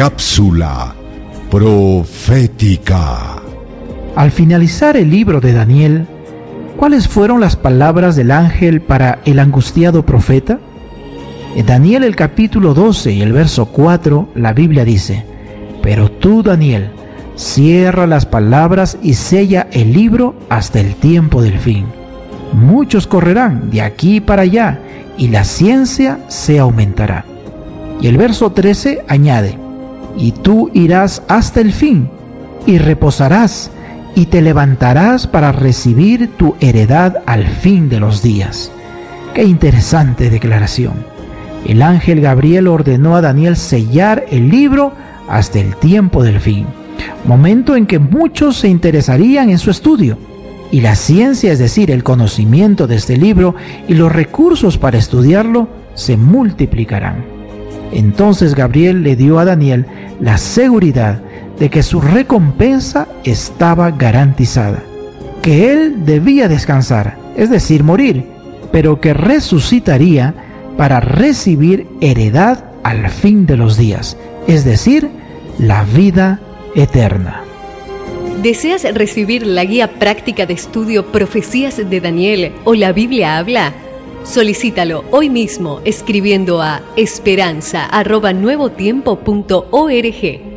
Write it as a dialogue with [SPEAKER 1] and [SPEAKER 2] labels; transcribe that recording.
[SPEAKER 1] Cápsula profética.
[SPEAKER 2] Al finalizar el libro de Daniel, ¿cuáles fueron las palabras del ángel para el angustiado profeta? En Daniel el capítulo 12 y el verso 4, la Biblia dice, Pero tú, Daniel, cierra las palabras y sella el libro hasta el tiempo del fin. Muchos correrán de aquí para allá y la ciencia se aumentará. Y el verso 13 añade, y tú irás hasta el fin, y reposarás, y te levantarás para recibir tu heredad al fin de los días. Qué interesante declaración. El ángel Gabriel ordenó a Daniel sellar el libro hasta el tiempo del fin, momento en que muchos se interesarían en su estudio. Y la ciencia, es decir, el conocimiento de este libro y los recursos para estudiarlo, se multiplicarán. Entonces Gabriel le dio a Daniel la seguridad de que su recompensa estaba garantizada, que él debía descansar, es decir, morir, pero que resucitaría para recibir heredad al fin de los días, es decir, la vida eterna.
[SPEAKER 3] ¿Deseas recibir la guía práctica de estudio Profecías de Daniel o la Biblia habla? Solicítalo hoy mismo escribiendo a esperanza.nuevotiempo.org.